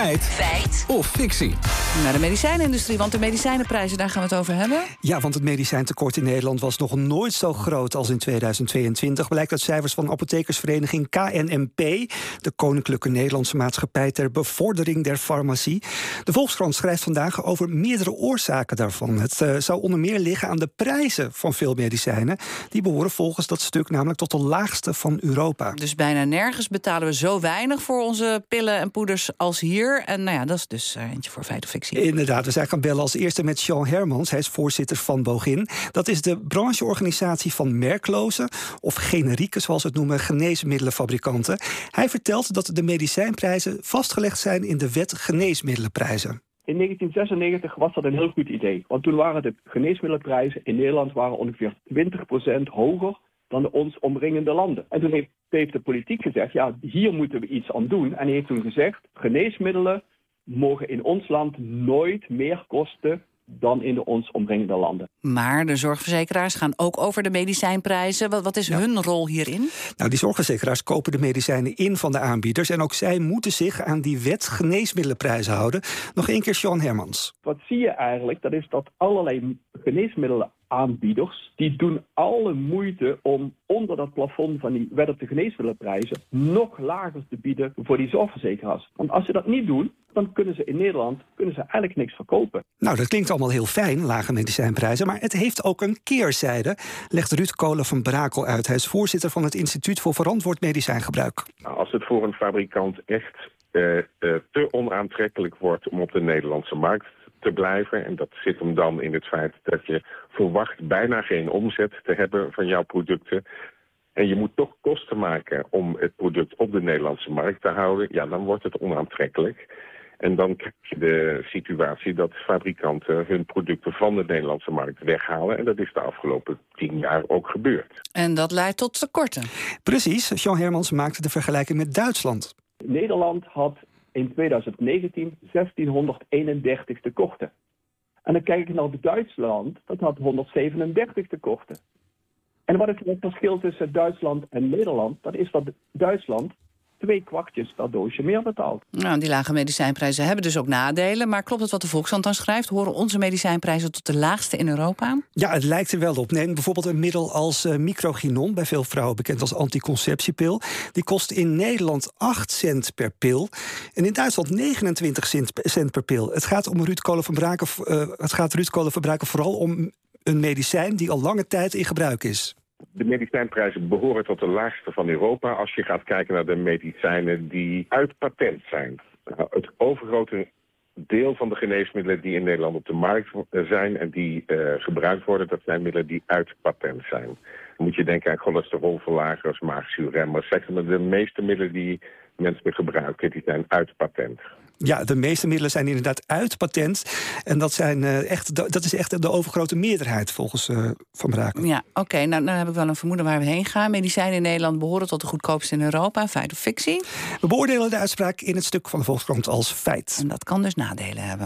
Feit. Feit. Of fictie. Naar de medicijnindustrie, want de medicijnenprijzen, daar gaan we het over hebben. Ja, want het medicijntekort in Nederland was nog nooit zo groot als in 2022. Blijkt uit cijfers van apothekersvereniging KNMP, de Koninklijke Nederlandse Maatschappij ter Bevordering der Farmacie. De Volkskrant schrijft vandaag over meerdere oorzaken daarvan. Het uh, zou onder meer liggen aan de prijzen van veel medicijnen. Die behoren volgens dat stuk namelijk tot de laagste van Europa. Dus bijna nergens betalen we zo weinig voor onze pillen en poeders als hier. En nou ja, dat is dus uh, eentje voor feit of fictie. Inderdaad, we zijn gaan bellen als eerste met Sean Hermans. Hij is voorzitter van Bogin. Dat is de brancheorganisatie van merkloze, of generieke zoals we het noemen, geneesmiddelenfabrikanten. Hij vertelt dat de medicijnprijzen vastgelegd zijn in de wet geneesmiddelenprijzen. In 1996 was dat een heel goed idee. Want toen waren de geneesmiddelenprijzen in Nederland waren ongeveer 20% hoger dan de ons omringende landen. En toen heeft, heeft de politiek gezegd, ja, hier moeten we iets aan doen. En hij heeft toen gezegd, geneesmiddelen mogen in ons land nooit meer kosten dan in de ons omringende landen. Maar de zorgverzekeraars gaan ook over de medicijnprijzen. Wat, wat is hun rol hierin? Nou, die zorgverzekeraars kopen de medicijnen in van de aanbieders... en ook zij moeten zich aan die wet geneesmiddelenprijzen houden. Nog één keer Sean Hermans. Wat zie je eigenlijk? Dat is dat allerlei geneesmiddelen aanbieders die doen alle moeite om onder dat plafond van die wet op de geneesmiddelenprijzen nog lager te bieden voor die zorgverzekeraars. Want als ze dat niet doen, dan kunnen ze in Nederland kunnen ze eigenlijk niks verkopen. Nou, dat klinkt allemaal heel fijn, lage medicijnprijzen, maar het heeft ook een keerzijde, legt Ruud Kolen van Brakel uit. Hij is voorzitter van het Instituut voor Verantwoord Medicijngebruik. Nou, als het voor een fabrikant echt uh, uh, te onaantrekkelijk wordt om op de Nederlandse markt te blijven. En dat zit hem dan in het feit dat je verwacht bijna geen omzet te hebben van jouw producten. En je moet toch kosten maken om het product op de Nederlandse markt te houden. Ja, dan wordt het onaantrekkelijk. En dan krijg je de situatie dat fabrikanten hun producten van de Nederlandse markt weghalen. En dat is de afgelopen tien jaar ook gebeurd. En dat leidt tot tekorten. Precies. Jean Hermans maakte de vergelijking met Duitsland. Nederland had in 2019 1631 tekorten. En dan kijk ik naar Duitsland, dat had 137 tekorten. En wat is het verschil tussen Duitsland en Nederland? Dat is dat Duitsland twee kwakjes per doosje meer betaalt. Nou, die lage medicijnprijzen hebben dus ook nadelen. Maar klopt het wat de Volkskrant dan schrijft? Horen onze medicijnprijzen tot de laagste in Europa? Ja, het lijkt er wel op. Neem bijvoorbeeld een middel als uh, microginon, bij veel vrouwen bekend als anticonceptiepil. Die kost in Nederland 8 cent per pil. En in Duitsland 29 cent per pil. Het gaat om Ruud Kolen van Braken, uh, het gaat Ruud Kolen van Braken vooral om een medicijn die al lange tijd in gebruik is. De medicijnprijzen behoren tot de laagste van Europa als je gaat kijken naar de medicijnen die uit patent zijn. Het overgrote deel van de geneesmiddelen die in Nederland op de markt zijn en die uh, gebruikt worden, dat zijn middelen die uit patent zijn. Dan moet je denken aan cholesterolverlagers, maagzuurremmers. De meeste middelen die mensen gebruiken, die zijn uit patent. Ja, de meeste middelen zijn inderdaad uit patent. En dat, zijn, uh, echt, dat is echt de overgrote meerderheid volgens uh, Van Braken. Ja, oké. Okay, nou, dan heb ik wel een vermoeden waar we heen gaan. Medicijnen in Nederland behoren tot de goedkoopste in Europa. Feit of fictie? We beoordelen de uitspraak in het stuk van de Volkskrant als feit. En dat kan dus nadelen hebben.